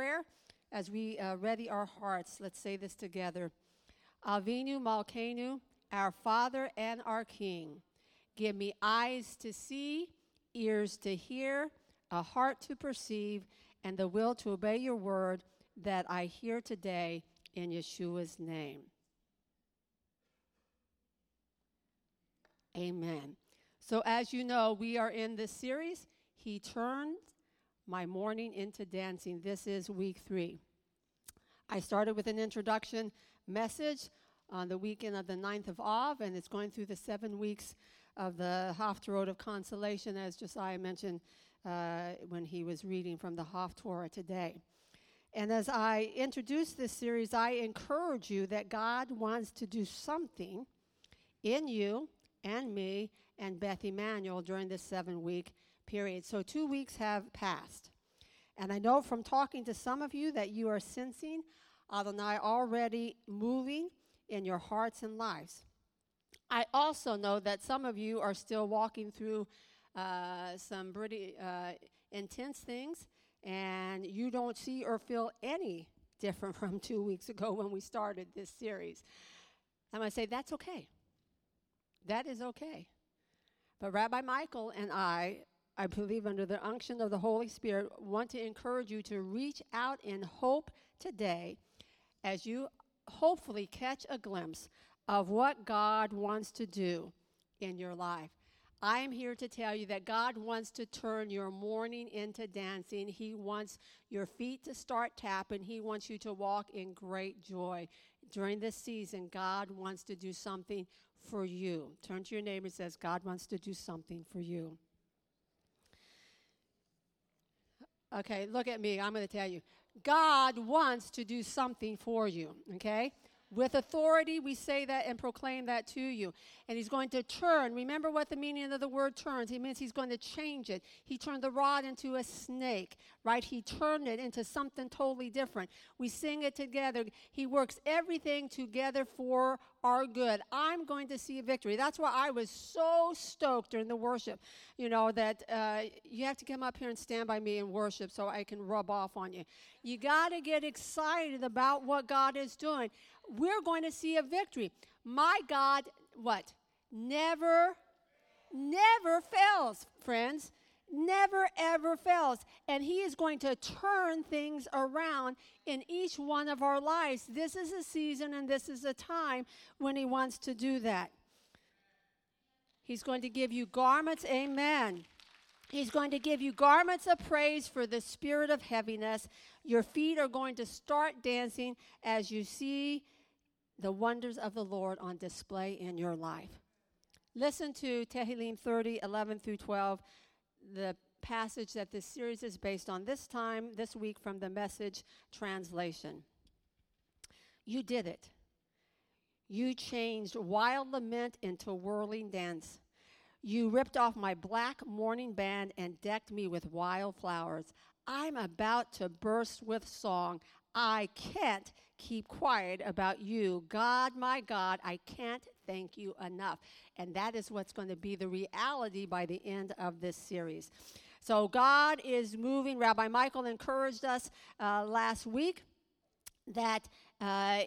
prayer as we uh, ready our hearts. Let's say this together. Avinu Malkeinu, our Father and our King. Give me eyes to see, ears to hear, a heart to perceive, and the will to obey your word that I hear today in Yeshua's name. Amen. So, as you know, we are in this series, He Turned My mourning into Dancing. This is week three. I started with an introduction message on the weekend of the 9th of Av, and it's going through the seven weeks of the Haftarot of Consolation, as Josiah mentioned uh, when he was reading from the Haftorah today. And as I introduce this series, I encourage you that God wants to do something in you and me and Beth Emanuel during this seven week period. So, two weeks have passed. And I know from talking to some of you that you are sensing Adonai already moving in your hearts and lives. I also know that some of you are still walking through uh, some pretty uh, intense things, and you don't see or feel any different from two weeks ago when we started this series. And to say that's okay. That is okay. But Rabbi Michael and I, I believe under the unction of the Holy Spirit, want to encourage you to reach out in hope today as you hopefully catch a glimpse of what God wants to do in your life. I am here to tell you that God wants to turn your mourning into dancing. He wants your feet to start tapping. He wants you to walk in great joy. During this season, God wants to do something for you. Turn to your neighbor and says, God wants to do something for you. Okay, look at me. I'm going to tell you. God wants to do something for you, okay? With authority, we say that and proclaim that to you. And he's going to turn. Remember what the meaning of the word turns. He means he's going to change it. He turned the rod into a snake, right? He turned it into something totally different. We sing it together. He works everything together for our good. I'm going to see a victory. That's why I was so stoked during the worship, you know, that uh, you have to come up here and stand by me and worship so I can rub off on you. You got to get excited about what God is doing we're going to see a victory. My God, what? Never, never fails, friends. Never, ever fails. And He is going to turn things around in each one of our lives. This is a season and this is a time when He wants to do that. He's going to give you garments, amen. He's going to give you garments of praise for the spirit of heaviness. Your feet are going to start dancing as you see the wonders of the Lord on display in your life. Listen to Tehillim 30, 11 through 12, the passage that this series is based on this time, this week, from the message translation. You did it. You changed wild lament into whirling dance. You ripped off my black mourning band and decked me with wild flowers. I'm about to burst with song. I can't keep quiet about you. God, my God, I can't thank you enough. And that is what's going to be the reality by the end of this series. So God is moving. Rabbi Michael encouraged us uh, last week that uh,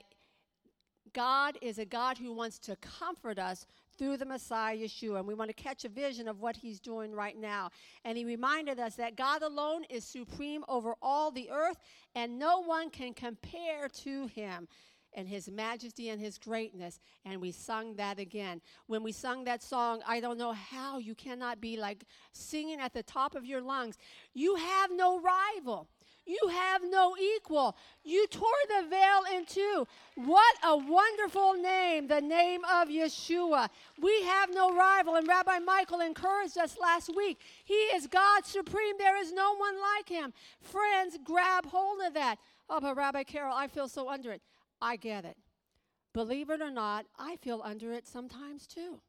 God is a God who wants to comfort us through the Messiah Yeshua. And we want to catch a vision of what he's doing right now. And he reminded us that God alone is supreme over all the earth, and no one can compare to him and his majesty and his greatness. And we sung that again. When we sung that song, I don't know how you cannot be like singing at the top of your lungs. You have no rival. You have no equal. You tore the veil in two. What a wonderful name, the name of Yeshua. We have no rival. And Rabbi Michael encouraged us last week. He is God supreme. There is no one like him. Friends, grab hold of that. Oh, but Rabbi Carol, I feel so under it. I get it. Believe it or not, I feel under it sometimes too.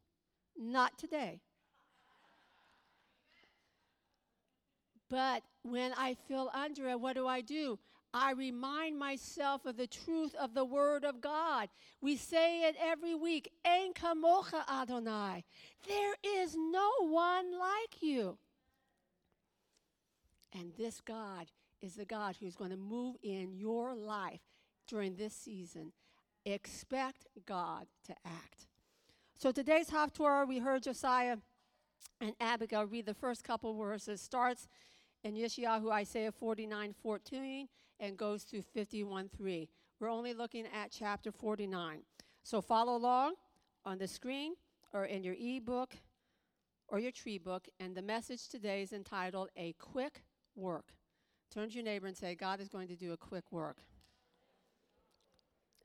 Not today. But when I feel under it, what do I do? I remind myself of the truth of the Word of God. We say it every week Ein kamocha Adonai. There is no one like you. And this God is the God who's going to move in your life during this season. Expect God to act. So today's Haftorah, we heard Josiah and Abigail read the first couple verses. Starts in Yeshayahu Isaiah 49 14 and goes through 51 3. We're only looking at chapter 49. So follow along on the screen or in your e-book or your tree book. And the message today is entitled A Quick Work. Turn to your neighbor and say, God is going to do a quick work.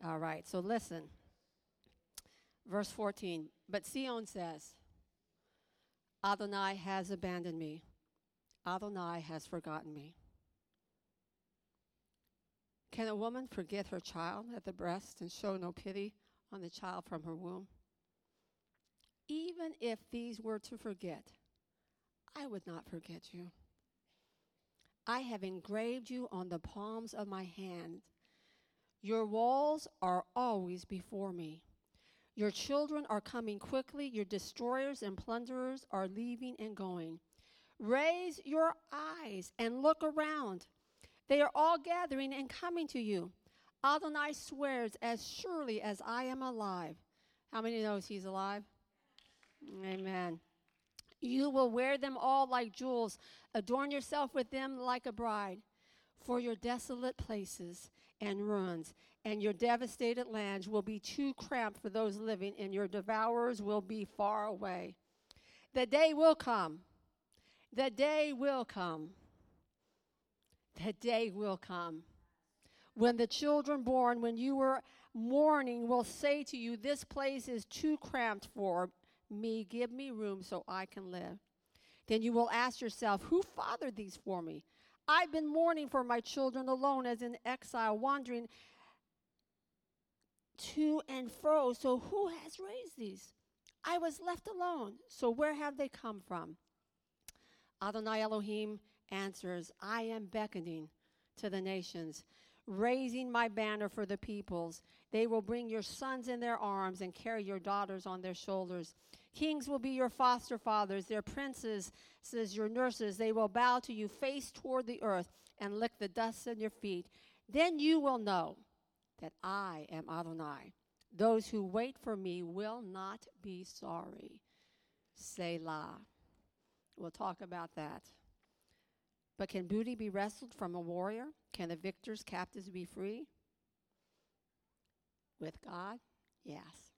All right, so listen. Verse 14. But Zion says, Adonai has abandoned me. Adonai has forgotten me. Can a woman forget her child at the breast and show no pity on the child from her womb? Even if these were to forget, I would not forget you. I have engraved you on the palms of my hand. Your walls are always before me. Your children are coming quickly. Your destroyers and plunderers are leaving and going. Raise your eyes and look around. They are all gathering and coming to you. Adonai swears, as surely as I am alive. How many knows he's alive? Amen. You will wear them all like jewels, adorn yourself with them like a bride. For your desolate places and ruins and your devastated lands will be too cramped for those living, and your devourers will be far away. The day will come. The day will come. The day will come when the children born, when you were mourning, will say to you, This place is too cramped for me. Give me room so I can live. Then you will ask yourself, Who fathered these for me? I've been mourning for my children alone as in exile, wandering to and fro. So who has raised these? I was left alone. So where have they come from? Adonai Elohim answers, I am beckoning to the nations, raising my banner for the peoples. They will bring your sons in their arms and carry your daughters on their shoulders. Kings will be your foster fathers, their princes, says your nurses. They will bow to you face toward the earth and lick the dust in your feet. Then you will know that I am Adonai. Those who wait for me will not be sorry. Selah. We'll talk about that. But can booty be wrestled from a warrior? Can the victor's captives be free? With God? Yes.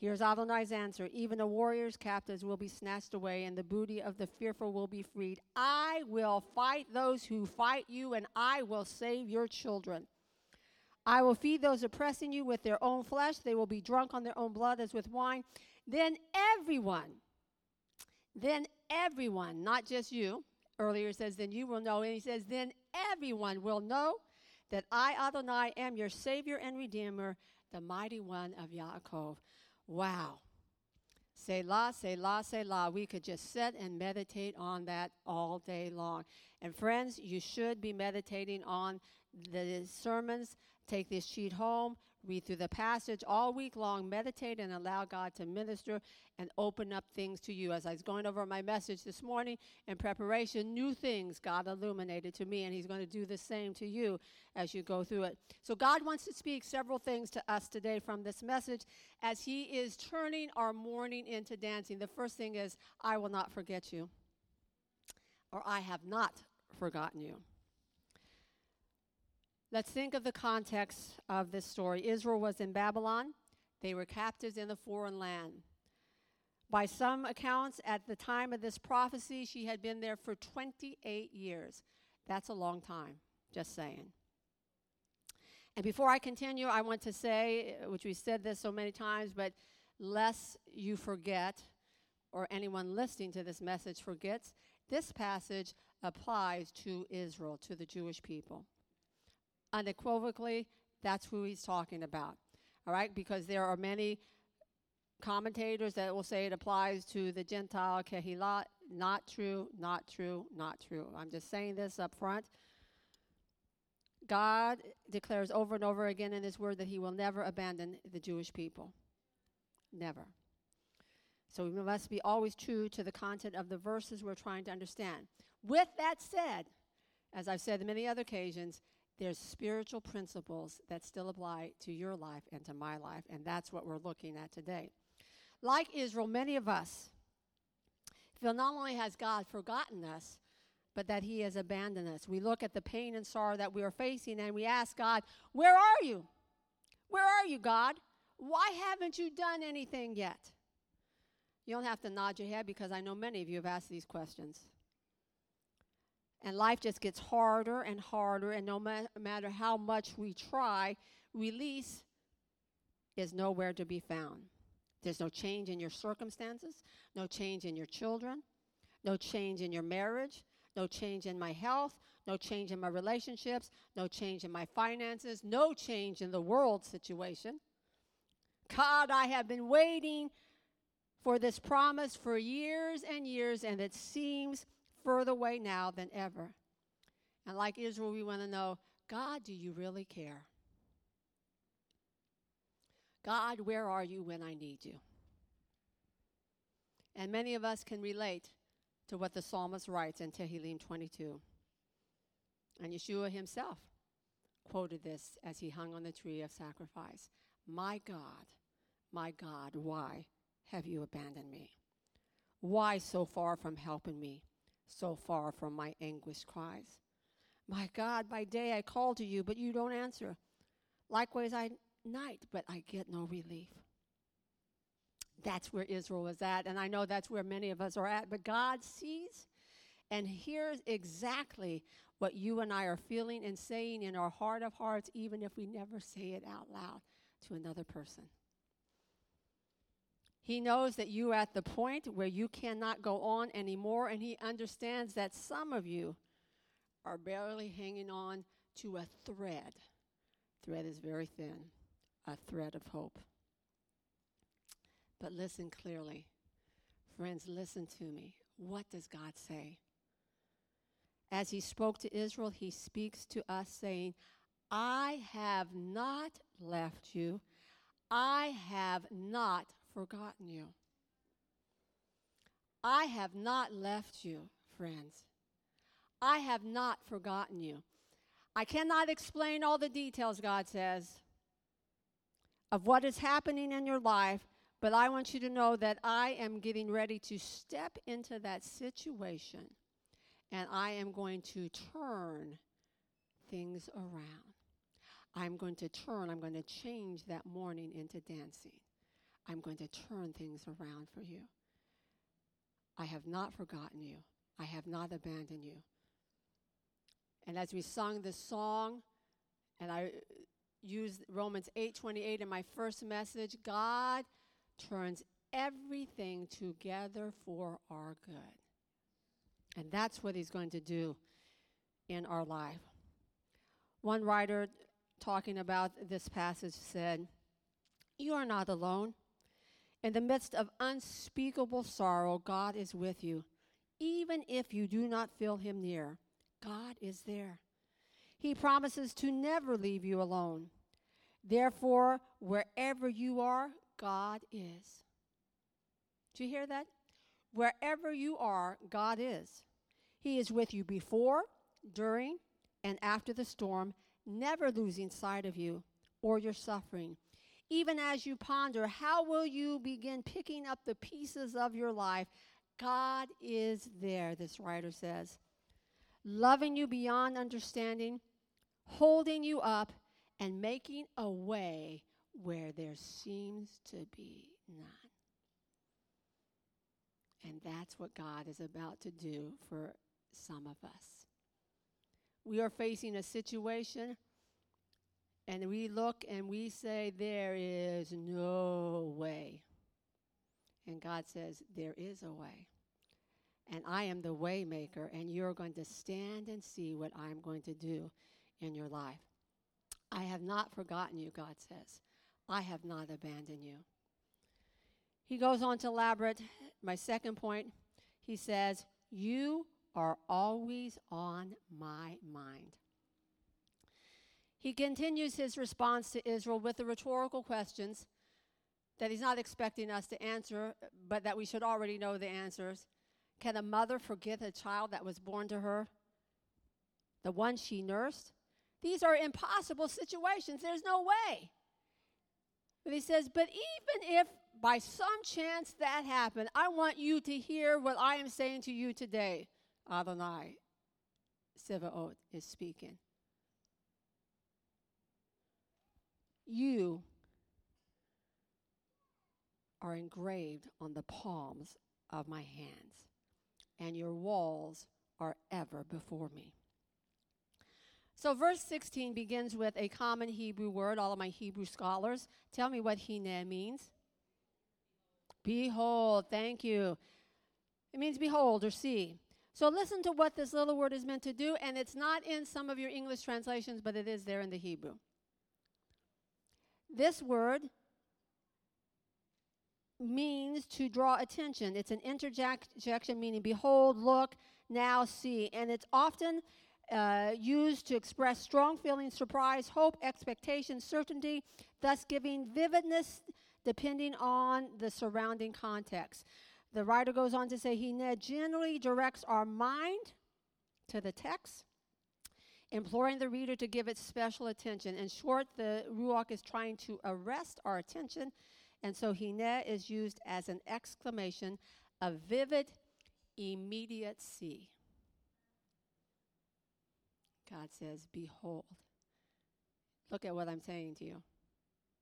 Here's Adonai's answer Even a warrior's captives will be snatched away, and the booty of the fearful will be freed. I will fight those who fight you, and I will save your children. I will feed those oppressing you with their own flesh. They will be drunk on their own blood as with wine. Then everyone, then everyone, not just you, earlier says, then you will know. And he says, then everyone will know that I, Adonai, am your Savior and Redeemer, the mighty one of Yaakov. Wow. Selah, Selah, Selah. We could just sit and meditate on that all day long. And friends, you should be meditating on the sermons. Take this sheet home, read through the passage all week long, meditate and allow God to minister and open up things to you. As I was going over my message this morning in preparation, new things God illuminated to me, and He's going to do the same to you as you go through it. So, God wants to speak several things to us today from this message as He is turning our mourning into dancing. The first thing is, I will not forget you, or I have not forgotten you. Let's think of the context of this story. Israel was in Babylon, they were captives in the foreign land. By some accounts, at the time of this prophecy, she had been there for 28 years. That's a long time, just saying. And before I continue, I want to say, which we said this so many times, but lest you forget, or anyone listening to this message forgets, this passage applies to Israel, to the Jewish people unequivocally, that's who he's talking about. All right? Because there are many commentators that will say it applies to the Gentile Kehillah. Not true, not true, not true. I'm just saying this up front. God declares over and over again in His Word that He will never abandon the Jewish people. Never. So we must be always true to the content of the verses we're trying to understand. With that said, as I've said on many other occasions, there's spiritual principles that still apply to your life and to my life, and that's what we're looking at today. Like Israel, many of us feel not only has God forgotten us, but that He has abandoned us. We look at the pain and sorrow that we are facing and we ask God, Where are you? Where are you, God? Why haven't you done anything yet? You don't have to nod your head because I know many of you have asked these questions. And life just gets harder and harder, and no ma- matter how much we try, release is nowhere to be found. There's no change in your circumstances, no change in your children, no change in your marriage, no change in my health, no change in my relationships, no change in my finances, no change in the world situation. God, I have been waiting for this promise for years and years, and it seems further away now than ever. And like Israel, we want to know God, do you really care? God, where are you when I need you? And many of us can relate to what the psalmist writes in Tehillim 22. And Yeshua himself quoted this as he hung on the tree of sacrifice My God, my God, why have you abandoned me? Why so far from helping me, so far from my anguished cries? My God, by day I call to you, but you don't answer. Likewise, I night, but I get no relief. That's where Israel is at, and I know that's where many of us are at. But God sees and hears exactly what you and I are feeling and saying in our heart of hearts, even if we never say it out loud to another person. He knows that you are at the point where you cannot go on anymore, and He understands that some of you are barely hanging on to a thread. Thread is very thin, a thread of hope. But listen clearly. Friends, listen to me. What does God say? As He spoke to Israel, He speaks to us, saying, I have not left you, I have not forgotten you. I have not left you, friends. I have not forgotten you. I cannot explain all the details, God says, of what is happening in your life, but I want you to know that I am getting ready to step into that situation and I am going to turn things around. I'm going to turn, I'm going to change that mourning into dancing. I'm going to turn things around for you. I have not forgotten you. I have not abandoned you. And as we sung this song, and I used Romans 8:28 in my first message, God turns everything together for our good. And that's what he's going to do in our life. One writer talking about this passage said, You are not alone. In the midst of unspeakable sorrow, God is with you. Even if you do not feel him near, God is there. He promises to never leave you alone. Therefore, wherever you are, God is. Do you hear that? Wherever you are, God is. He is with you before, during, and after the storm, never losing sight of you or your suffering even as you ponder, how will you begin picking up the pieces of your life? God is there, this writer says, loving you beyond understanding, holding you up, and making a way where there seems to be none. And that's what God is about to do for some of us. We are facing a situation and we look and we say, There is no way. And God says, There is a way. And I am the way maker, and you're going to stand and see what I'm going to do in your life. I have not forgotten you, God says. I have not abandoned you. He goes on to elaborate my second point. He says, You are always on my mind. He continues his response to Israel with the rhetorical questions that he's not expecting us to answer, but that we should already know the answers. Can a mother forget a child that was born to her? the one she nursed. These are impossible situations. There's no way. But he says, But even if by some chance that happened, I want you to hear what I am saying to you today. Adonai Sevaot is speaking. You are engraved on the palms of my hands, and your walls are ever before me. So, verse 16 begins with a common Hebrew word. All of my Hebrew scholars, tell me what hine means. Behold, thank you. It means behold or see. So, listen to what this little word is meant to do, and it's not in some of your English translations, but it is there in the Hebrew. This word means to draw attention. It's an interjection meaning behold, look, now see. And it's often uh, used to express strong feelings, surprise, hope, expectation, certainty, thus giving vividness depending on the surrounding context. The writer goes on to say he generally directs our mind to the text, imploring the reader to give it special attention. In short, the Ruach is trying to arrest our attention, and so hine is used as an exclamation, a vivid, immediate see. God says, Behold. Look at what I'm saying to you.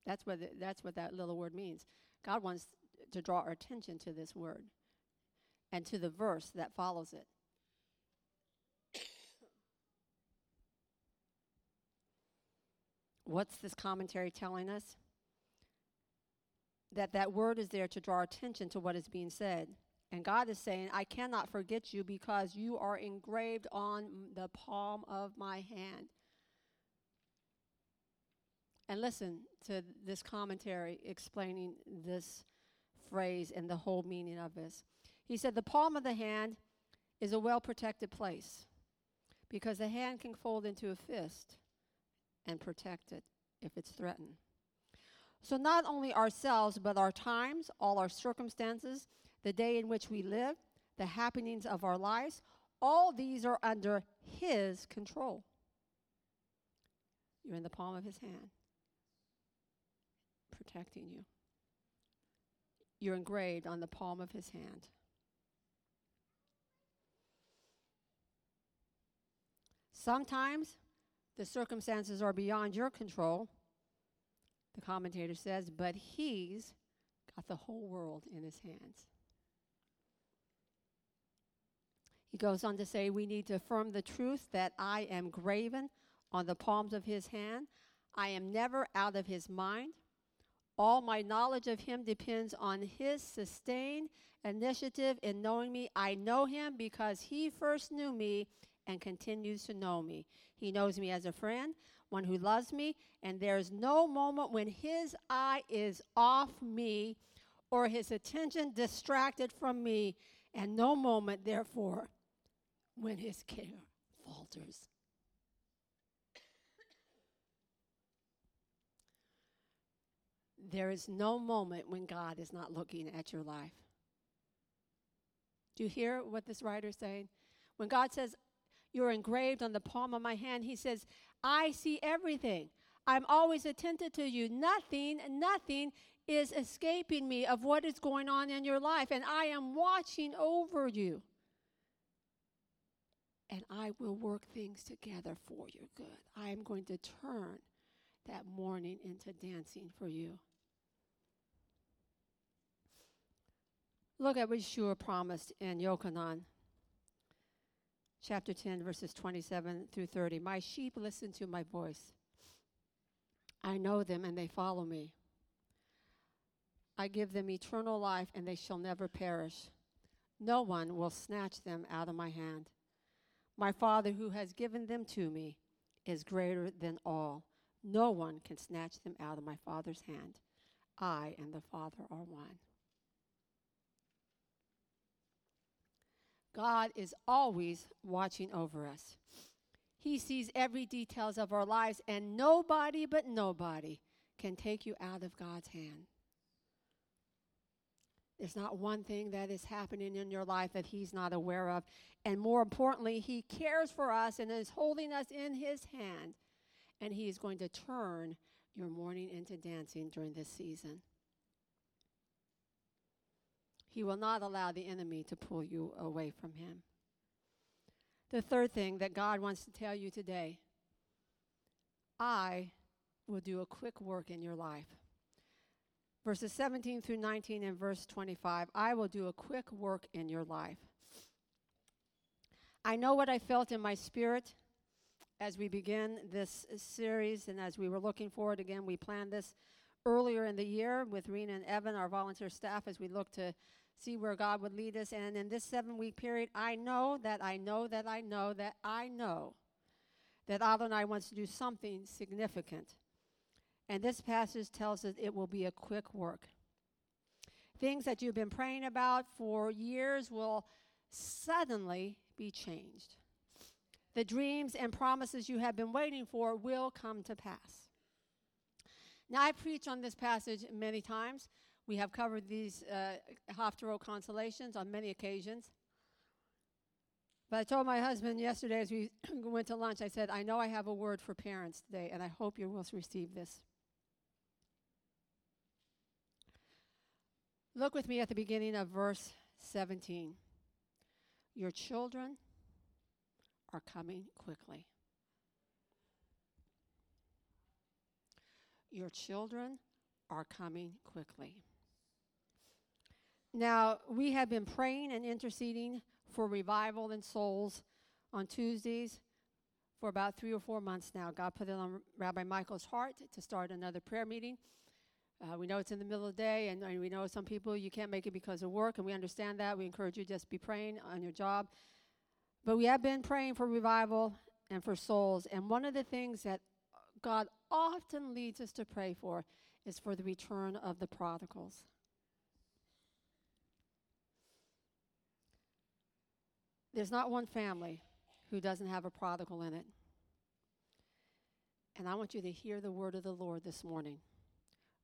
That's what, the, that's what that little word means. God wants to draw our attention to this word and to the verse that follows it. What's this commentary telling us? That that word is there to draw attention to what is being said. And God is saying, I cannot forget you because you are engraved on the palm of my hand. And listen to this commentary explaining this phrase and the whole meaning of this. He said, The palm of the hand is a well protected place because the hand can fold into a fist and protect it if it's threatened. So, not only ourselves, but our times, all our circumstances, the day in which we live, the happenings of our lives, all these are under His control. You're in the palm of His hand, protecting you. You're engraved on the palm of His hand. Sometimes the circumstances are beyond your control, the commentator says, but He's got the whole world in His hands. He goes on to say, We need to affirm the truth that I am graven on the palms of his hand. I am never out of his mind. All my knowledge of him depends on his sustained initiative in knowing me. I know him because he first knew me and continues to know me. He knows me as a friend, one who loves me, and there is no moment when his eye is off me or his attention distracted from me, and no moment, therefore, when his care falters. There is no moment when God is not looking at your life. Do you hear what this writer is saying? When God says, You're engraved on the palm of my hand, he says, I see everything. I'm always attentive to you. Nothing, nothing is escaping me of what is going on in your life, and I am watching over you and I will work things together for your good. I am going to turn that mourning into dancing for you. Look at what Yeshua promised in Yochanan, chapter 10, verses 27 through 30. My sheep listen to my voice. I know them and they follow me. I give them eternal life and they shall never perish. No one will snatch them out of my hand. My Father who has given them to me is greater than all. No one can snatch them out of my Father's hand. I and the Father are one. God is always watching over us. He sees every details of our lives and nobody but nobody can take you out of God's hand. There's not one thing that is happening in your life that He's not aware of. And more importantly, He cares for us and is holding us in His hand. And He is going to turn your mourning into dancing during this season. He will not allow the enemy to pull you away from Him. The third thing that God wants to tell you today I will do a quick work in your life. Verses 17 through 19 and verse 25 I will do a quick work in your life. I know what I felt in my spirit as we begin this series and as we were looking forward again. We planned this earlier in the year with Rena and Evan, our volunteer staff, as we look to see where God would lead us. And in this seven week period, I know that I know that I know that I know that Adonai wants to do something significant. And this passage tells us it will be a quick work. Things that you've been praying about for years will suddenly be changed. The dreams and promises you have been waiting for will come to pass. Now, I preach on this passage many times. We have covered these uh, consolations on many occasions. But I told my husband yesterday as we went to lunch, I said, I know I have a word for parents today, and I hope you will receive this. Look with me at the beginning of verse 17. Your children are coming quickly. Your children are coming quickly. Now, we have been praying and interceding for revival in souls on Tuesdays for about three or four months now. God put it on Rabbi Michael's heart to start another prayer meeting. Uh, we know it's in the middle of the day, and, and, we know some people you can't make it because of work, and we understand that. We encourage you just be praying on your job. But we have been praying for revival and for souls. And one of the things that God often leads us to pray for is for the return of the prodigals. There's not one family who doesn't have a prodigal in it. And I want you to hear the word of the Lord this morning.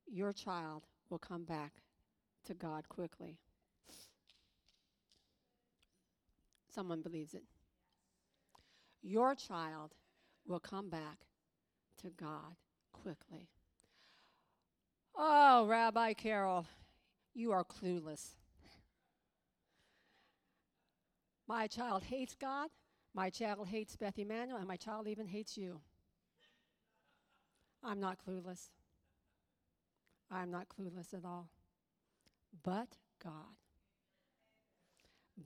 Your child will come back to God quickly. Someone believes it. Your child will come back to God quickly. Oh, Rabbi Carol, you are clueless. My child hates God. My child hates Beth Emanuel, and my child even hates you. I'm not clueless. I'm not clueless at all. But God.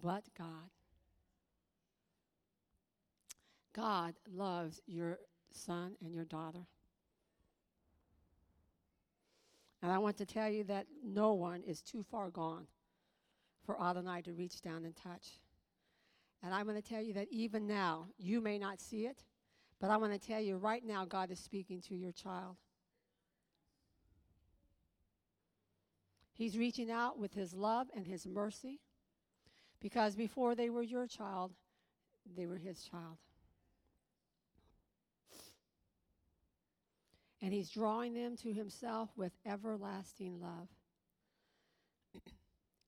But God. God loves your son and your daughter. And I want to tell you that no one is too far gone for Adonai to reach down and touch. And I'm going to tell you that even now, you may not see it, but I want to tell you right now, God is speaking to your child. He's reaching out with his love and his mercy because before they were your child, they were his child. And he's drawing them to himself with everlasting love.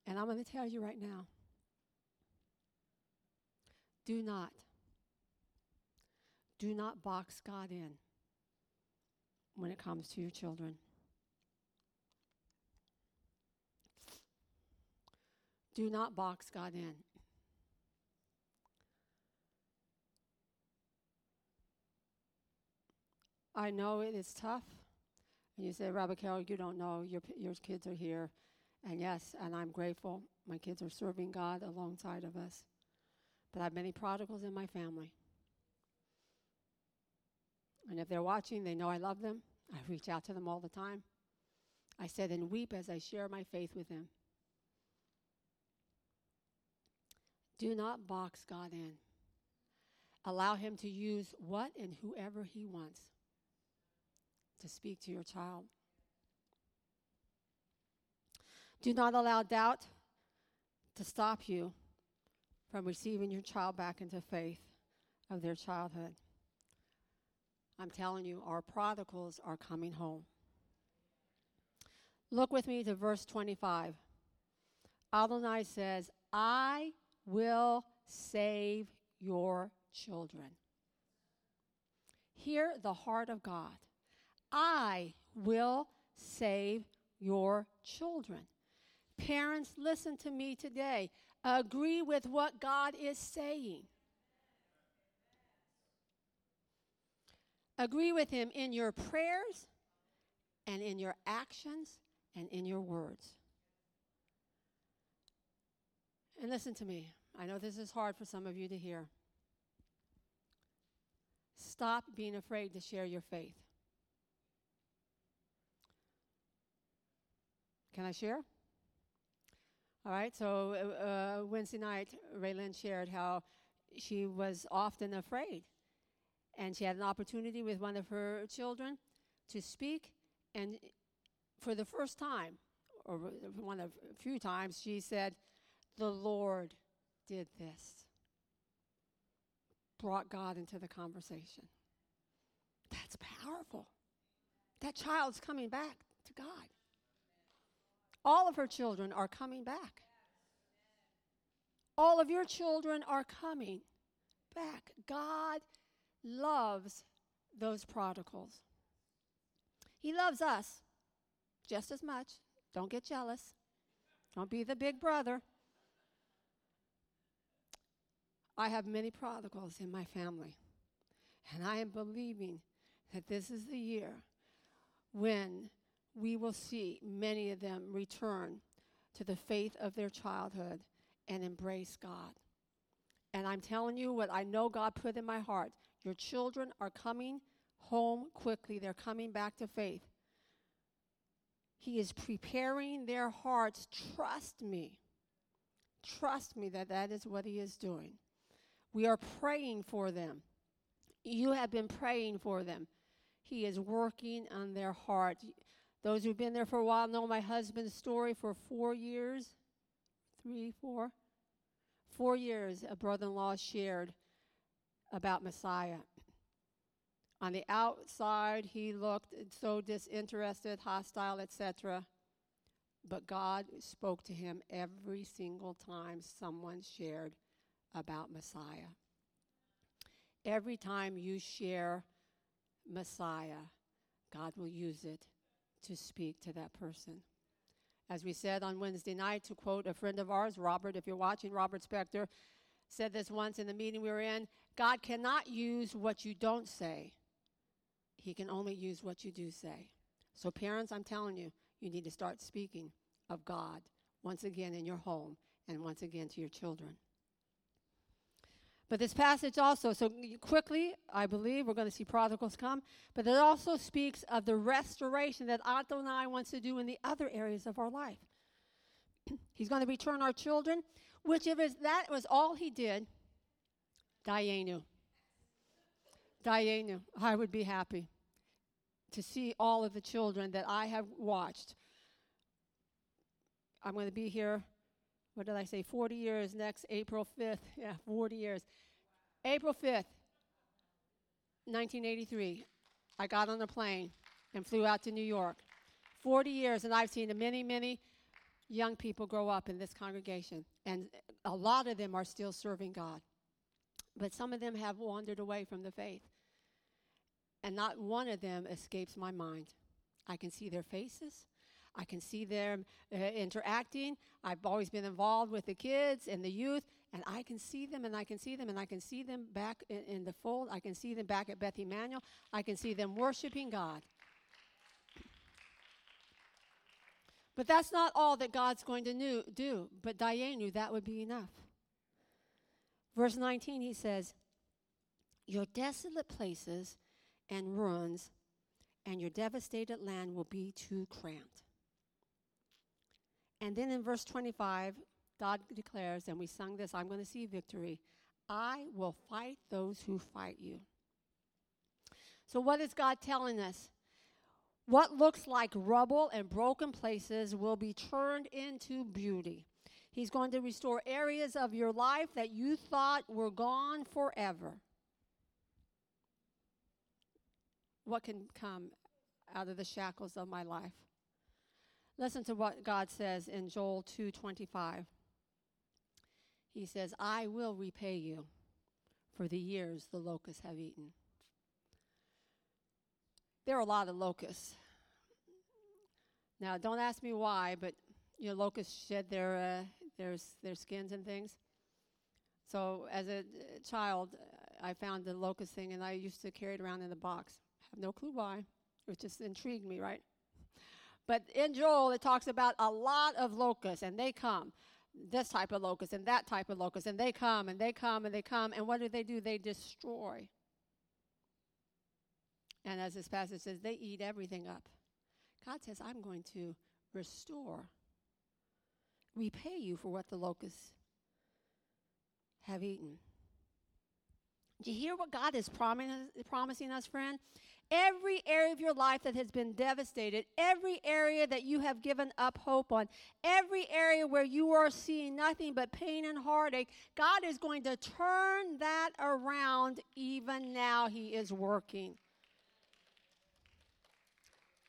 and I'm going to tell you right now do not, do not box God in when it comes to your children. Do not box God in. I know it is tough. And you say, Rabbi Carol, you don't know. Your, your kids are here. And yes, and I'm grateful. My kids are serving God alongside of us. But I have many prodigals in my family. And if they're watching, they know I love them. I reach out to them all the time. I said, and weep as I share my faith with them. Do not box God in. Allow Him to use what and whoever He wants to speak to your child. Do not allow doubt to stop you from receiving your child back into faith of their childhood. I'm telling you, our prodigals are coming home. Look with me to verse 25. Adonai says, I will save your children. Hear the heart of God. I will save your children. Parents, listen to me today. Agree with what God is saying. Agree with Him in your prayers and in your actions and in your words. And listen to me. I know this is hard for some of you to hear. Stop being afraid to share your faith. Can I share? All right, so uh, Wednesday night, Raylan shared how she was often afraid. And she had an opportunity with one of her children to speak. And for the first time, or one of a few times, she said, The Lord did this. Brought God into the conversation. That's powerful. That child's coming back to God. All of her children are coming back. All of your children are coming back. God loves those prodigals. He loves us just as much. Don't get jealous. Don't be the big brother. I have many prodigals in my family, and I am believing that this is the year when we will see many of them return to the faith of their childhood and embrace God. And I'm telling you what I know God put in my heart. Your children are coming home quickly, they're coming back to faith. He is preparing their hearts. Trust me. Trust me that that is what He is doing. We are praying for them. You have been praying for them. He is working on their heart. Those who've been there for a while know my husband's story for four years, three, four, four years. A brother in law shared about Messiah. On the outside, he looked so disinterested, hostile, etc. But God spoke to him every single time someone shared about Messiah. Every time you share Messiah, God will use it to speak to that person. As we said on Wednesday night, to quote a friend of ours, Robert, if you're watching, Robert Spector, said this once in the meeting we were in God cannot use what you don't say, He can only use what you do say. So, parents, I'm telling you, you need to start speaking of God once again in your home and once again to your children. But this passage also, so quickly, I believe we're going to see prodigals come, but it also speaks of the restoration that Adonai wants to do in the other areas of our life. He's going to return our children, which if that was all he did, Dayenu. Dayenu. I would be happy to see all of the children that I have watched. I'm going to be here what did I say, 40 years next April 5th. Yeah, 40 years. April 5th, 1983, I got on a plane and flew out to New York. 40 years, and I've seen many, many young people grow up in this congregation, and a lot of them are still serving God. But some of them have wandered away from the faith, and not one of them escapes my mind. I can see their faces, I can see them uh, interacting. I've always been involved with the kids and the youth, and I can see them and I can see them and I can see them back in, in the fold. I can see them back at Beth Emanuel. I can see them worshiping God. But that's not all that God's going to new, do. But Dayenu that would be enough. Verse 19, he says, Your desolate places and ruins and your devastated land will be too cramped. And then in verse 25, God declares, and we sung this I'm going to see victory. I will fight those who fight you. So, what is God telling us? What looks like rubble and broken places will be turned into beauty. He's going to restore areas of your life that you thought were gone forever. What can come out of the shackles of my life? Listen to what God says in Joel 2:25. He says, "I will repay you for the years the locusts have eaten." There are a lot of locusts. Now, don't ask me why, but you know, locusts shed their uh, their their skins and things. So, as a uh, child, I found the locust thing, and I used to carry it around in a box. I have no clue why. It just intrigued me, right? But in Joel, it talks about a lot of locusts, and they come. This type of locust and that type of locust, and they come and they come and they come. And what do they do? They destroy. And as this passage says, they eat everything up. God says, I'm going to restore, repay you for what the locusts have eaten. Do you hear what God is promising us, friend? Every area of your life that has been devastated, every area that you have given up hope on, every area where you are seeing nothing but pain and heartache, God is going to turn that around even now. He is working.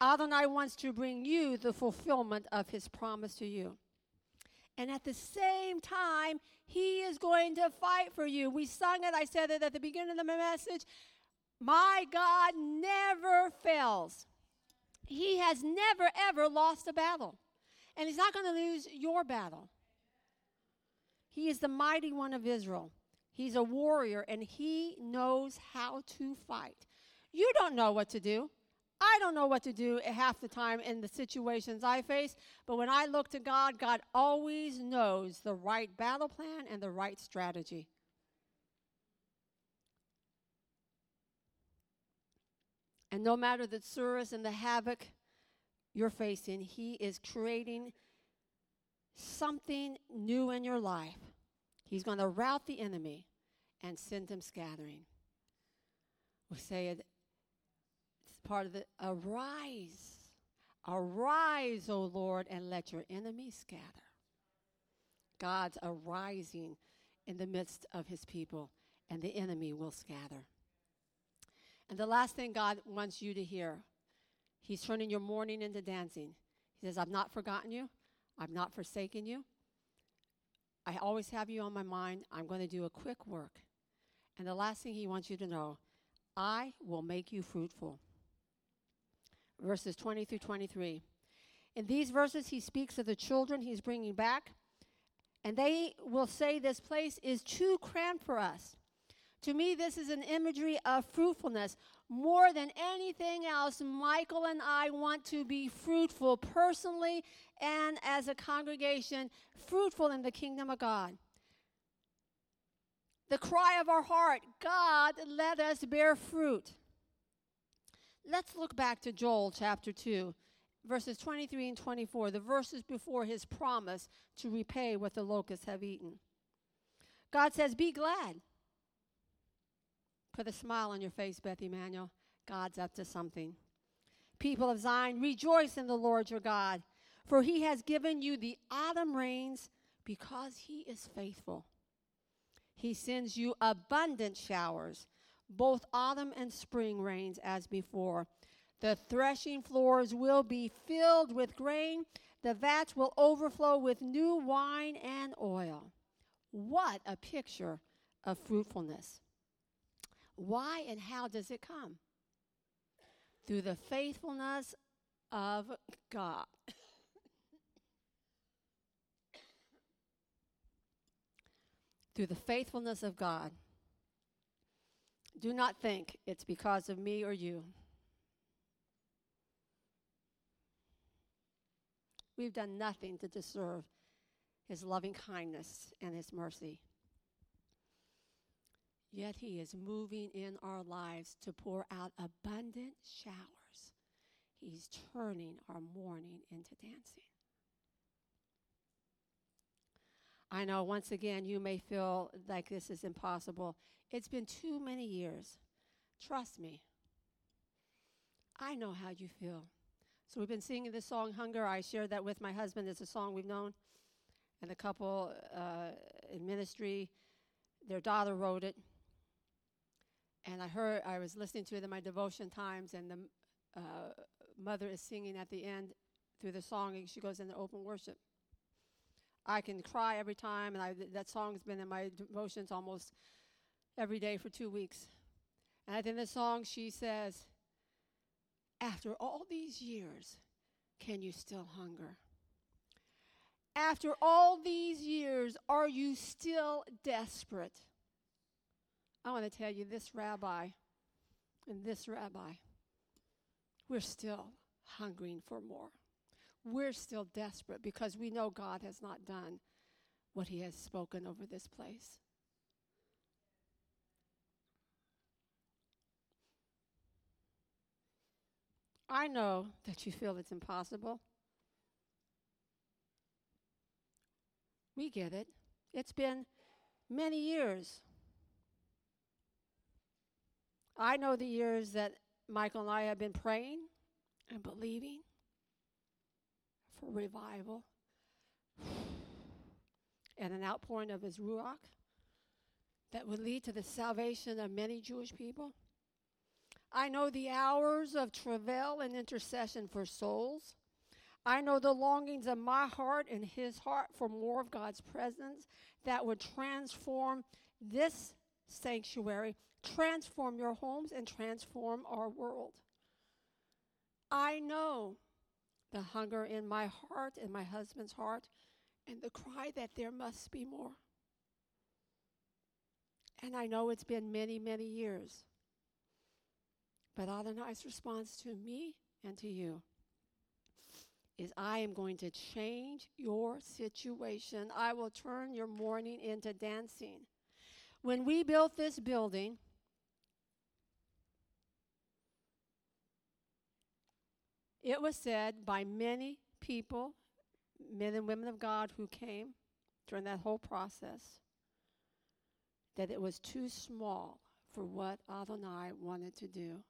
Adonai wants to bring you the fulfillment of his promise to you. And at the same time, he is going to fight for you. We sung it, I said it at the beginning of the message. My God never fails. He has never, ever lost a battle. And He's not going to lose your battle. He is the mighty one of Israel. He's a warrior and He knows how to fight. You don't know what to do. I don't know what to do half the time in the situations I face, but when I look to God, God always knows the right battle plan and the right strategy. And no matter the tsuris and the havoc you're facing, He is creating something new in your life. He's going to rout the enemy and send him scattering. We say it, it's part of the arise. Arise, O Lord, and let your enemies scatter. God's arising in the midst of his people, and the enemy will scatter. And the last thing God wants you to hear, He's turning your mourning into dancing. He says, I've not forgotten you, I've not forsaken you. I always have you on my mind. I'm going to do a quick work. And the last thing He wants you to know, I will make you fruitful. Verses 20 through 23. In these verses, he speaks of the children he's bringing back, and they will say, This place is too cramped for us. To me, this is an imagery of fruitfulness. More than anything else, Michael and I want to be fruitful personally and as a congregation, fruitful in the kingdom of God. The cry of our heart God, let us bear fruit. Let's look back to Joel chapter 2, verses 23 and 24, the verses before his promise to repay what the locusts have eaten. God says, Be glad Put a smile on your face, Beth Emanuel. God's up to something. People of Zion, rejoice in the Lord your God, for he has given you the autumn rains because he is faithful. He sends you abundant showers, both autumn and spring rains as before. The threshing floors will be filled with grain, the vats will overflow with new wine and oil. What a picture of fruitfulness! Why and how does it come? Through the faithfulness of God. Through the faithfulness of God. Do not think it's because of me or you. We've done nothing to deserve his loving kindness and his mercy. Yet He is moving in our lives to pour out abundant showers. He's turning our mourning into dancing. I know once again you may feel like this is impossible. It's been too many years. Trust me. I know how you feel. So we've been singing this song, Hunger. I shared that with my husband. It's a song we've known. And a couple uh, in ministry, their daughter wrote it and I heard, I was listening to it in my devotion times, and the uh, mother is singing at the end through the song. And she goes into open worship. I can cry every time, and I, that song's been in my devotions almost every day for two weeks. And in the song, she says, After all these years, can you still hunger? After all these years, are you still desperate? I want to tell you this rabbi and this rabbi, we're still hungering for more. We're still desperate because we know God has not done what He has spoken over this place. I know that you feel it's impossible. We get it. It's been many years. I know the years that Michael and I have been praying and believing for revival and an outpouring of his Ruach that would lead to the salvation of many Jewish people. I know the hours of travail and intercession for souls. I know the longings of my heart and his heart for more of God's presence that would transform this sanctuary, transform your homes, and transform our world. I know the hunger in my heart and my husband's heart and the cry that there must be more. And I know it's been many, many years. But Adonai's response to me and to you is I am going to change your situation. I will turn your mourning into dancing. When we built this building, it was said by many people, men and women of God who came during that whole process, that it was too small for what Adonai wanted to do.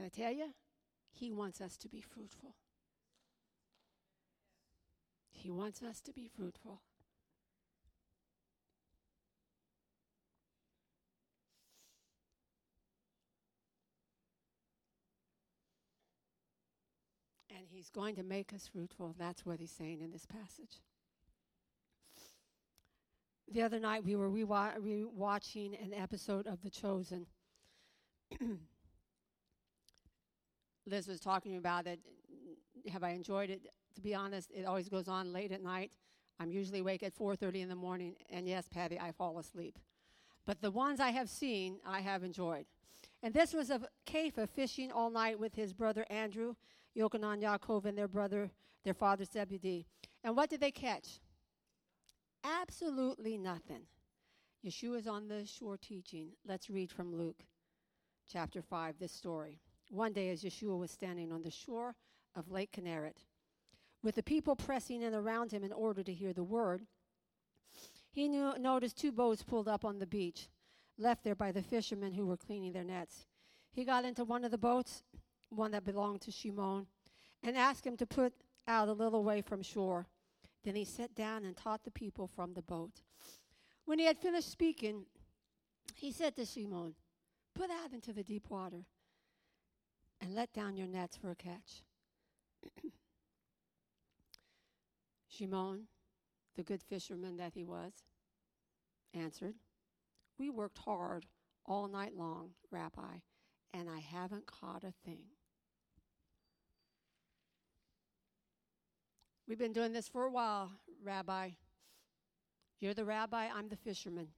Can I tell you? He wants us to be fruitful. He wants us to be fruitful. And he's going to make us fruitful. That's what he's saying in this passage. The other night we were re-watching an episode of The Chosen. Liz was talking about it. Have I enjoyed it? To be honest, it always goes on late at night. I'm usually awake at 4:30 in the morning, and yes, Patty, I fall asleep. But the ones I have seen, I have enjoyed. And this was of Kepha fishing all night with his brother Andrew, Yochanan, Yaakov, and their brother, their father Zebedee. And what did they catch? Absolutely nothing. Yeshua is on the shore teaching. Let's read from Luke chapter 5, this story. One day, as Yeshua was standing on the shore of Lake Kinneret, with the people pressing in around him in order to hear the word, he knew, noticed two boats pulled up on the beach, left there by the fishermen who were cleaning their nets. He got into one of the boats, one that belonged to Shimon, and asked him to put out a little way from shore. Then he sat down and taught the people from the boat. When he had finished speaking, he said to Shimon, Put out into the deep water and let down your nets for a catch. Shimon, the good fisherman that he was, answered, We worked hard all night long, Rabbi, and I haven't caught a thing. We've been doing this for a while, Rabbi. You're the rabbi, I'm the fisherman.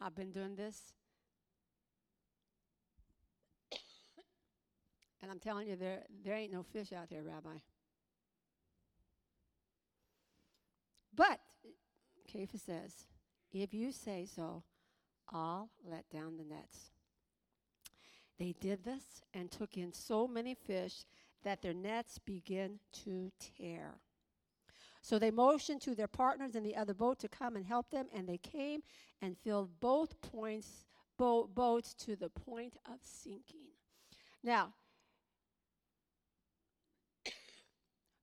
I've been doing this And I'm telling you, there, there ain't no fish out there, Rabbi. But, Kepha says, if you say so, I'll let down the nets. They did this and took in so many fish that their nets began to tear. So they motioned to their partners in the other boat to come and help them, and they came and filled both points, bo- boats to the point of sinking. Now,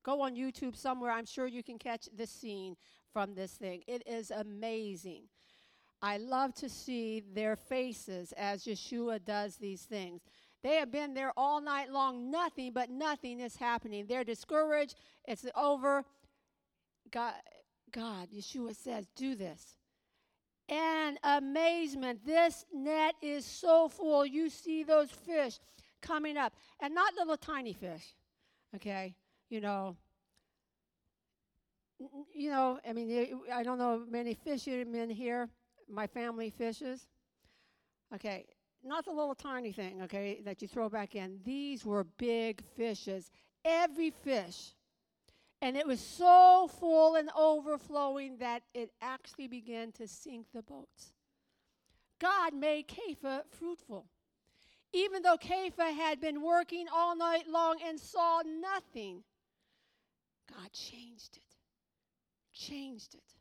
Go on YouTube somewhere. I'm sure you can catch the scene from this thing. It is amazing. I love to see their faces as Yeshua does these things. They have been there all night long. Nothing but nothing is happening. They're discouraged. It's over. God, God, Yeshua says, do this. And amazement. This net is so full. You see those fish coming up. And not little tiny fish. Okay? You know, you know, I mean, I don't know many fishermen here. My family fishes. Okay, not the little tiny thing, okay, that you throw back in. These were big fishes. Every fish. And it was so full and overflowing that it actually began to sink the boats. God made Kepha fruitful. Even though Kepha had been working all night long and saw nothing, God changed it. Changed it.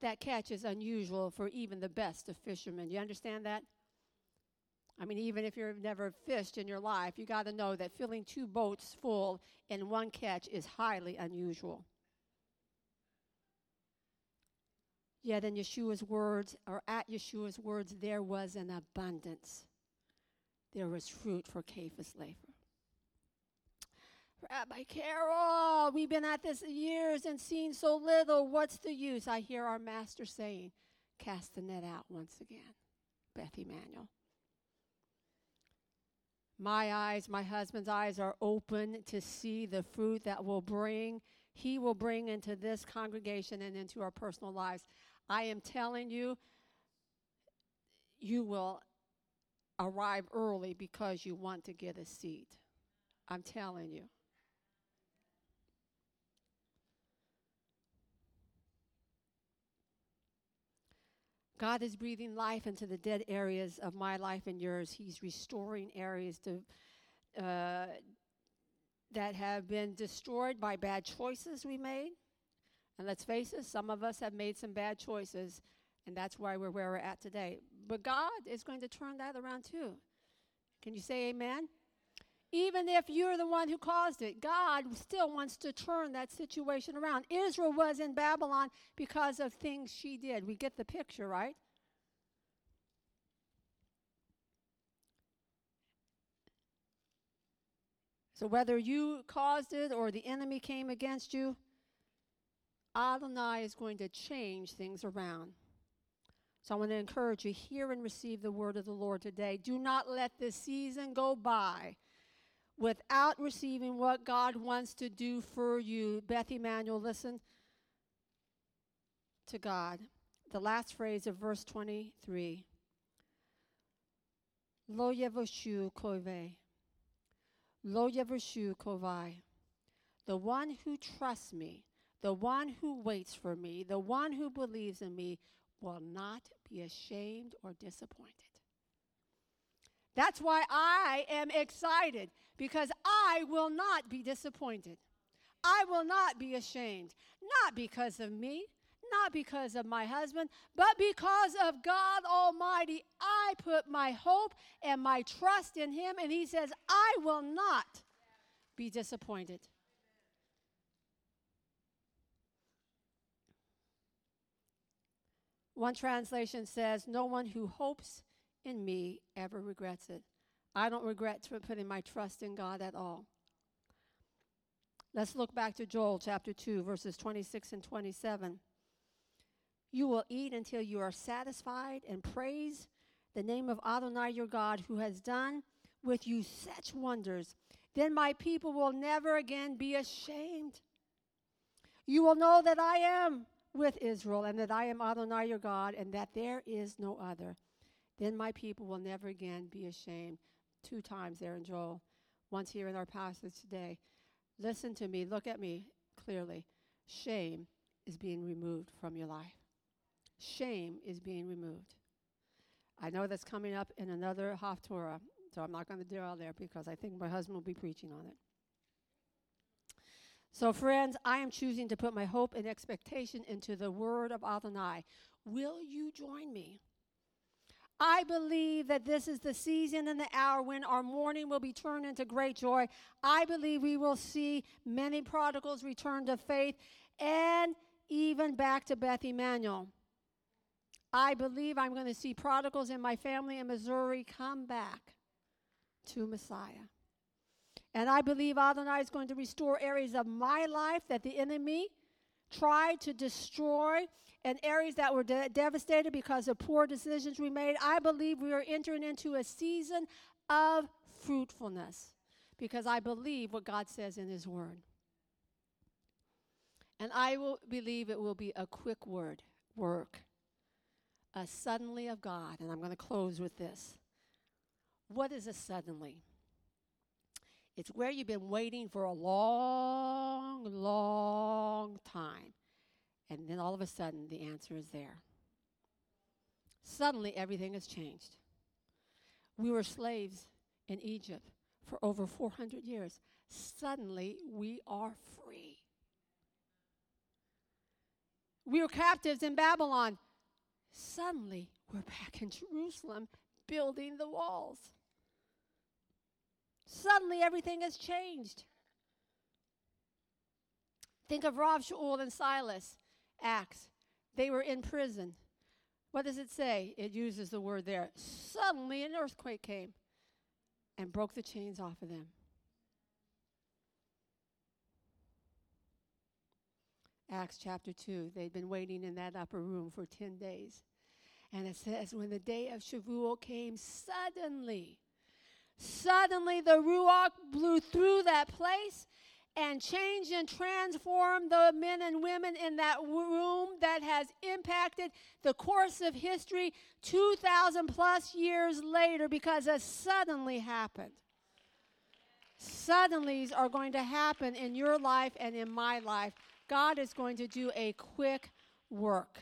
that catch is unusual for even the best of fishermen. You understand that? I mean, even if you've never fished in your life, you got to know that filling two boats full in one catch is highly unusual. Yet in Yeshua's words, or at Yeshua's words, there was an abundance. There was fruit for Cephas Lafer. Rabbi Carol, we've been at this years and seen so little. What's the use? I hear our master saying, cast the net out once again. Beth Emanuel. My eyes, my husband's eyes are open to see the fruit that will bring, he will bring into this congregation and into our personal lives. I am telling you, you will arrive early because you want to get a seat. I'm telling you. God is breathing life into the dead areas of my life and yours. He's restoring areas to, uh, that have been destroyed by bad choices we made. And let's face it, some of us have made some bad choices, and that's why we're where we're at today. But God is going to turn that around too. Can you say amen? Even if you're the one who caused it, God still wants to turn that situation around. Israel was in Babylon because of things she did. We get the picture, right? So whether you caused it or the enemy came against you, Adonai is going to change things around. So I want to encourage you, hear and receive the word of the Lord today. Do not let this season go by without receiving what God wants to do for you. Beth Emanuel, listen to God. The last phrase of verse 23. Lo yevoshu kove. Lo yevoshu kovai. The one who trusts me, the one who waits for me, the one who believes in me will not be ashamed or disappointed. That's why I am excited because I will not be disappointed. I will not be ashamed, not because of me, not because of my husband, but because of God Almighty. I put my hope and my trust in Him, and He says, I will not be disappointed. One translation says, No one who hopes in me ever regrets it. I don't regret putting my trust in God at all. Let's look back to Joel chapter 2, verses 26 and 27. You will eat until you are satisfied and praise the name of Adonai your God, who has done with you such wonders. Then my people will never again be ashamed. You will know that I am with Israel, and that I am Adonai your God, and that there is no other. Then my people will never again be ashamed. Two times there in Joel, once here in our passage today. Listen to me, look at me clearly. Shame is being removed from your life. Shame is being removed. I know that's coming up in another Haftorah, so I'm not going to derail there because I think my husband will be preaching on it. So, friends, I am choosing to put my hope and expectation into the word of Adonai. Will you join me? I believe that this is the season and the hour when our mourning will be turned into great joy. I believe we will see many prodigals return to faith and even back to Beth Emanuel. I believe I'm going to see prodigals in my family in Missouri come back to Messiah. And I believe Adonai is going to restore areas of my life that the enemy tried to destroy and areas that were de- devastated because of poor decisions we made. I believe we are entering into a season of fruitfulness because I believe what God says in His Word. And I will believe it will be a quick word, work, a suddenly of God. And I'm going to close with this. What is a suddenly? It's where you've been waiting for a long, long time. And then all of a sudden, the answer is there. Suddenly, everything has changed. We were slaves in Egypt for over 400 years. Suddenly, we are free. We were captives in Babylon. Suddenly, we're back in Jerusalem building the walls. Suddenly, everything has changed. Think of Rav Shaul and Silas, Acts. They were in prison. What does it say? It uses the word there. Suddenly, an earthquake came and broke the chains off of them. Acts chapter 2. They'd been waiting in that upper room for 10 days. And it says, when the day of Shavuot came, suddenly, suddenly the Ruach blew through that place and changed and transformed the men and women in that room that has impacted the course of history 2,000 plus years later because it suddenly happened. Suddenlies are going to happen in your life and in my life. God is going to do a quick work.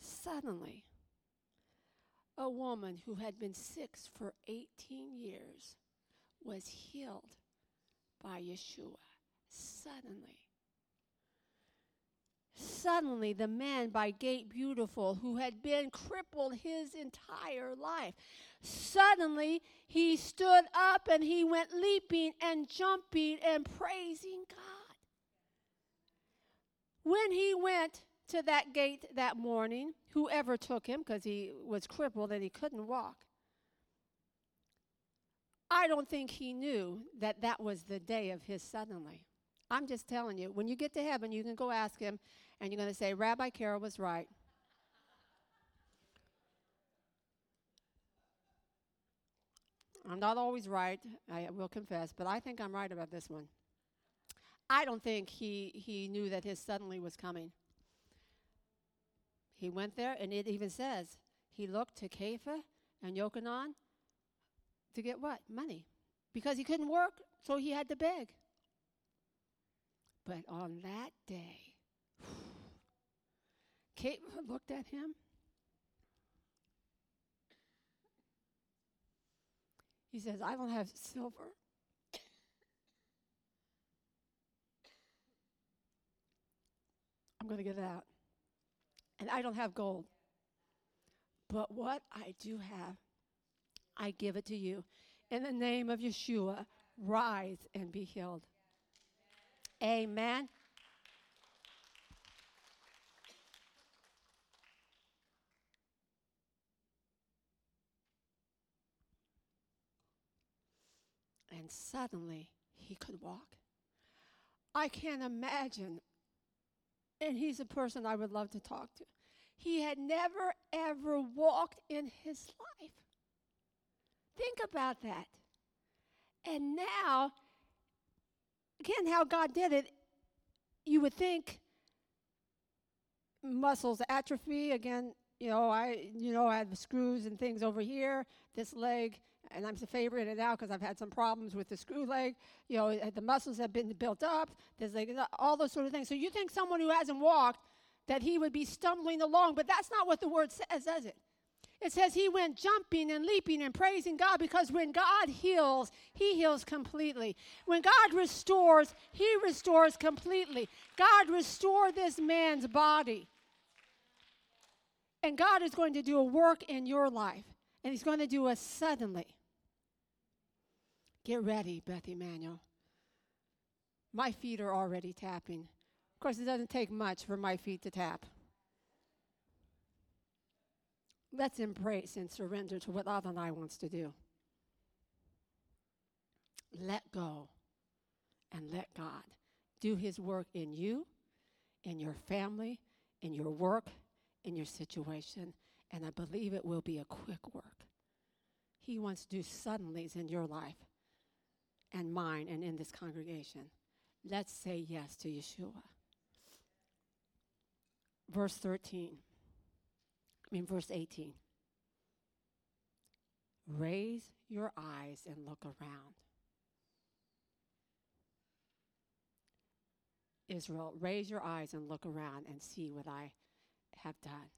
Suddenly, a woman who had been sick for 18 years was healed by Yeshua. Suddenly. Suddenly, the man by Gate Beautiful, who had been crippled his entire life, suddenly he stood up and he went leaping and jumping and praising God. When he went to that gate that morning, whoever took him, because he was crippled and he couldn't walk, I don't think he knew that that was the day of his suddenly. I'm just telling you, when you get to heaven, you can go ask him, and you're going to say, Rabbi Carol was right. I'm not always right, I will confess, but I think I'm right about this one. I don't think he, he knew that his suddenly was coming. He went there, and it even says he looked to Kepha and Yochanan to get what? Money. Because he couldn't work, so he had to beg. But on that day, Kate looked at him. He says, I don't have silver. I'm going to get it out. And I don't have gold. But what I do have, I give it to you. In the name of Yeshua, rise and be healed. Amen. And suddenly he could walk. I can't imagine. And he's a person I would love to talk to. He had never, ever walked in his life. Think about that. And now, again, how God did it, you would think muscles atrophy. Again, you know, I, you know, I had screws and things over here. This leg, and I'm favoring it now because I've had some problems with the screw leg. You know, the muscles have been built up. There's like all those sort of things. So you think someone who hasn't walked that he would be stumbling along, but that's not what the word says, does it? It says he went jumping and leaping and praising God because when God heals, he heals completely. When God restores, he restores completely. God restored this man's body. And God is going to do a work in your life, and He's going to do it suddenly. Get ready, Beth Emanuel. My feet are already tapping. Of course, it doesn't take much for my feet to tap. Let's embrace and surrender to what Adonai wants to do. Let go and let God do His work in you, in your family, in your work, in your situation. And I believe it will be a quick work. He wants to do suddenlies in your life and mine and in this congregation. Let's say yes to Yeshua. Verse 13, I mean, verse 18. Raise your eyes and look around. Israel, raise your eyes and look around and see what I have done.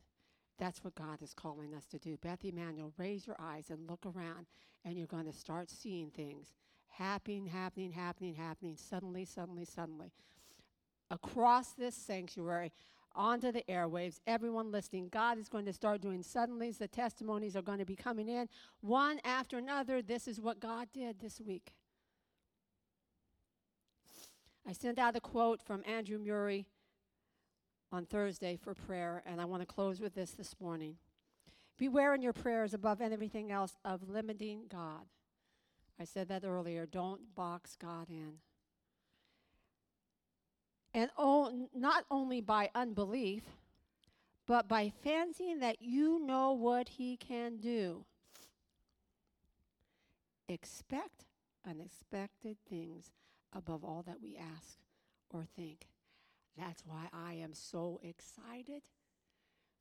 That's what God is calling us to do. Beth Emanuel, raise your eyes and look around, and you're going to start seeing things happening, happening, happening, happening, suddenly, suddenly, suddenly. Across this sanctuary, onto the airwaves, everyone listening, God is going to start doing suddenlies. The testimonies are going to be coming in one after another. This is what God did this week. I sent out a quote from Andrew Murray on Thursday for prayer, and I want to close with this this morning. Beware in your prayers above everything else of limiting God. I said that earlier. Don't box God in. And oh, not only by unbelief, but by fancying that you know what He can do. Expect unexpected things above all that we ask or think. That's why I am so excited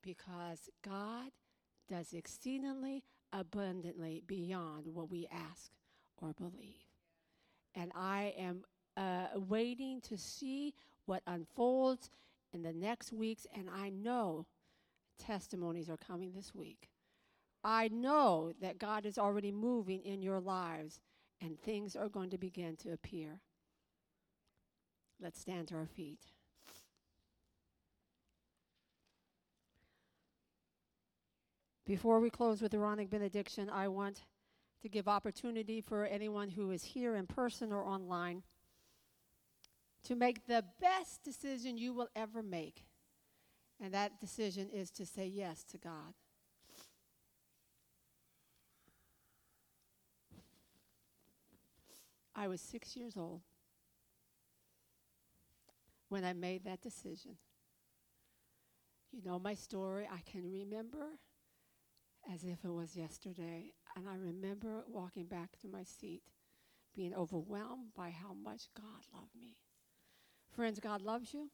because God does exceedingly abundantly beyond what we ask or believe. And I am uh, waiting to see what unfolds in the next weeks, and I know testimonies are coming this week. I know that God is already moving in your lives, and things are going to begin to appear. Let's stand to our feet. Before we close with the Aaronic benediction, I want to give opportunity for anyone who is here in person or online to make the best decision you will ever make. And that decision is to say yes to God. I was six years old when I made that decision. You know my story. I can remember as if it was yesterday. And I remember walking back to my seat, being overwhelmed by how much God loved me. Friends, God loves you.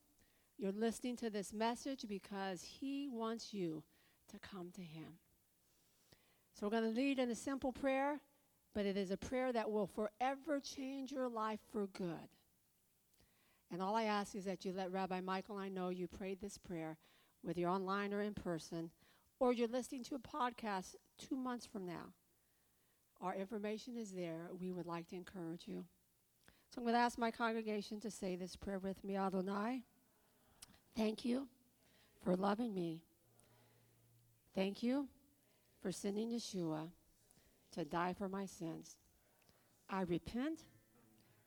You're listening to this message because He wants you to come to Him. So we're going to lead in a simple prayer, but it is a prayer that will forever change your life for good. And all I ask is that you let Rabbi Michael I know you prayed this prayer, whether you're online or in person, or you're listening to a podcast two months from now. Our information is there. We would like to encourage you. So I'm going to ask my congregation to say this prayer with me Adonai, thank you for loving me. Thank you for sending Yeshua to die for my sins. I repent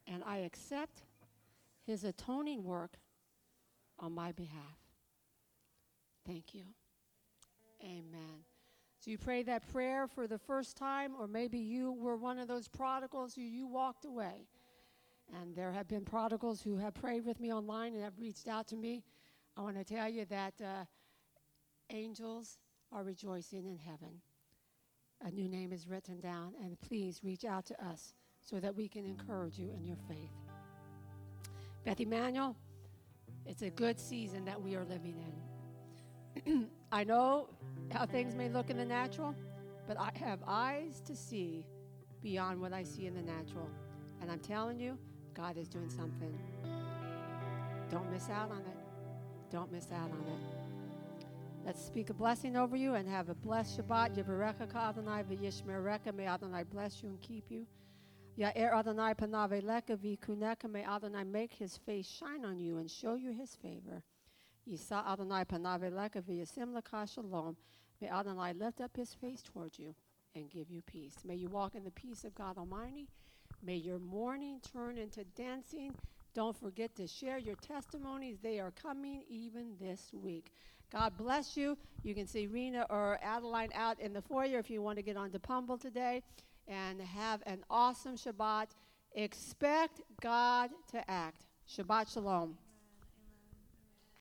and I accept his atoning work on my behalf. Thank you. Amen. So you pray that prayer for the first time, or maybe you were one of those prodigals who you walked away. And there have been prodigals who have prayed with me online and have reached out to me. I want to tell you that uh, angels are rejoicing in heaven. A new name is written down, and please reach out to us so that we can encourage you in your faith. Beth Emanuel, it's a good season that we are living in. I know how things may look in the natural, but I have eyes to see beyond what I see in the natural. And I'm telling you, God is doing something. Don't miss out on it. Don't miss out on it. Let's speak a blessing over you and have a blessed Shabbat. Yivarecha Adonai v'yishmereka. May Adonai bless you and keep you. Ya'er Adonai panave leka v'kuneka. May Adonai make his face shine on you and show you his favor. Yisa Adonai panave leka v'yasim leka shalom. May Adonai lift up his face towards you and give you peace. May you walk in the peace of God Almighty. May your mourning turn into dancing. Don't forget to share your testimonies. They are coming even this week. God bless you. You can see Rena or Adeline out in the foyer if you want to get on to Pumbel today. And have an awesome Shabbat. Expect God to act. Shabbat Shalom.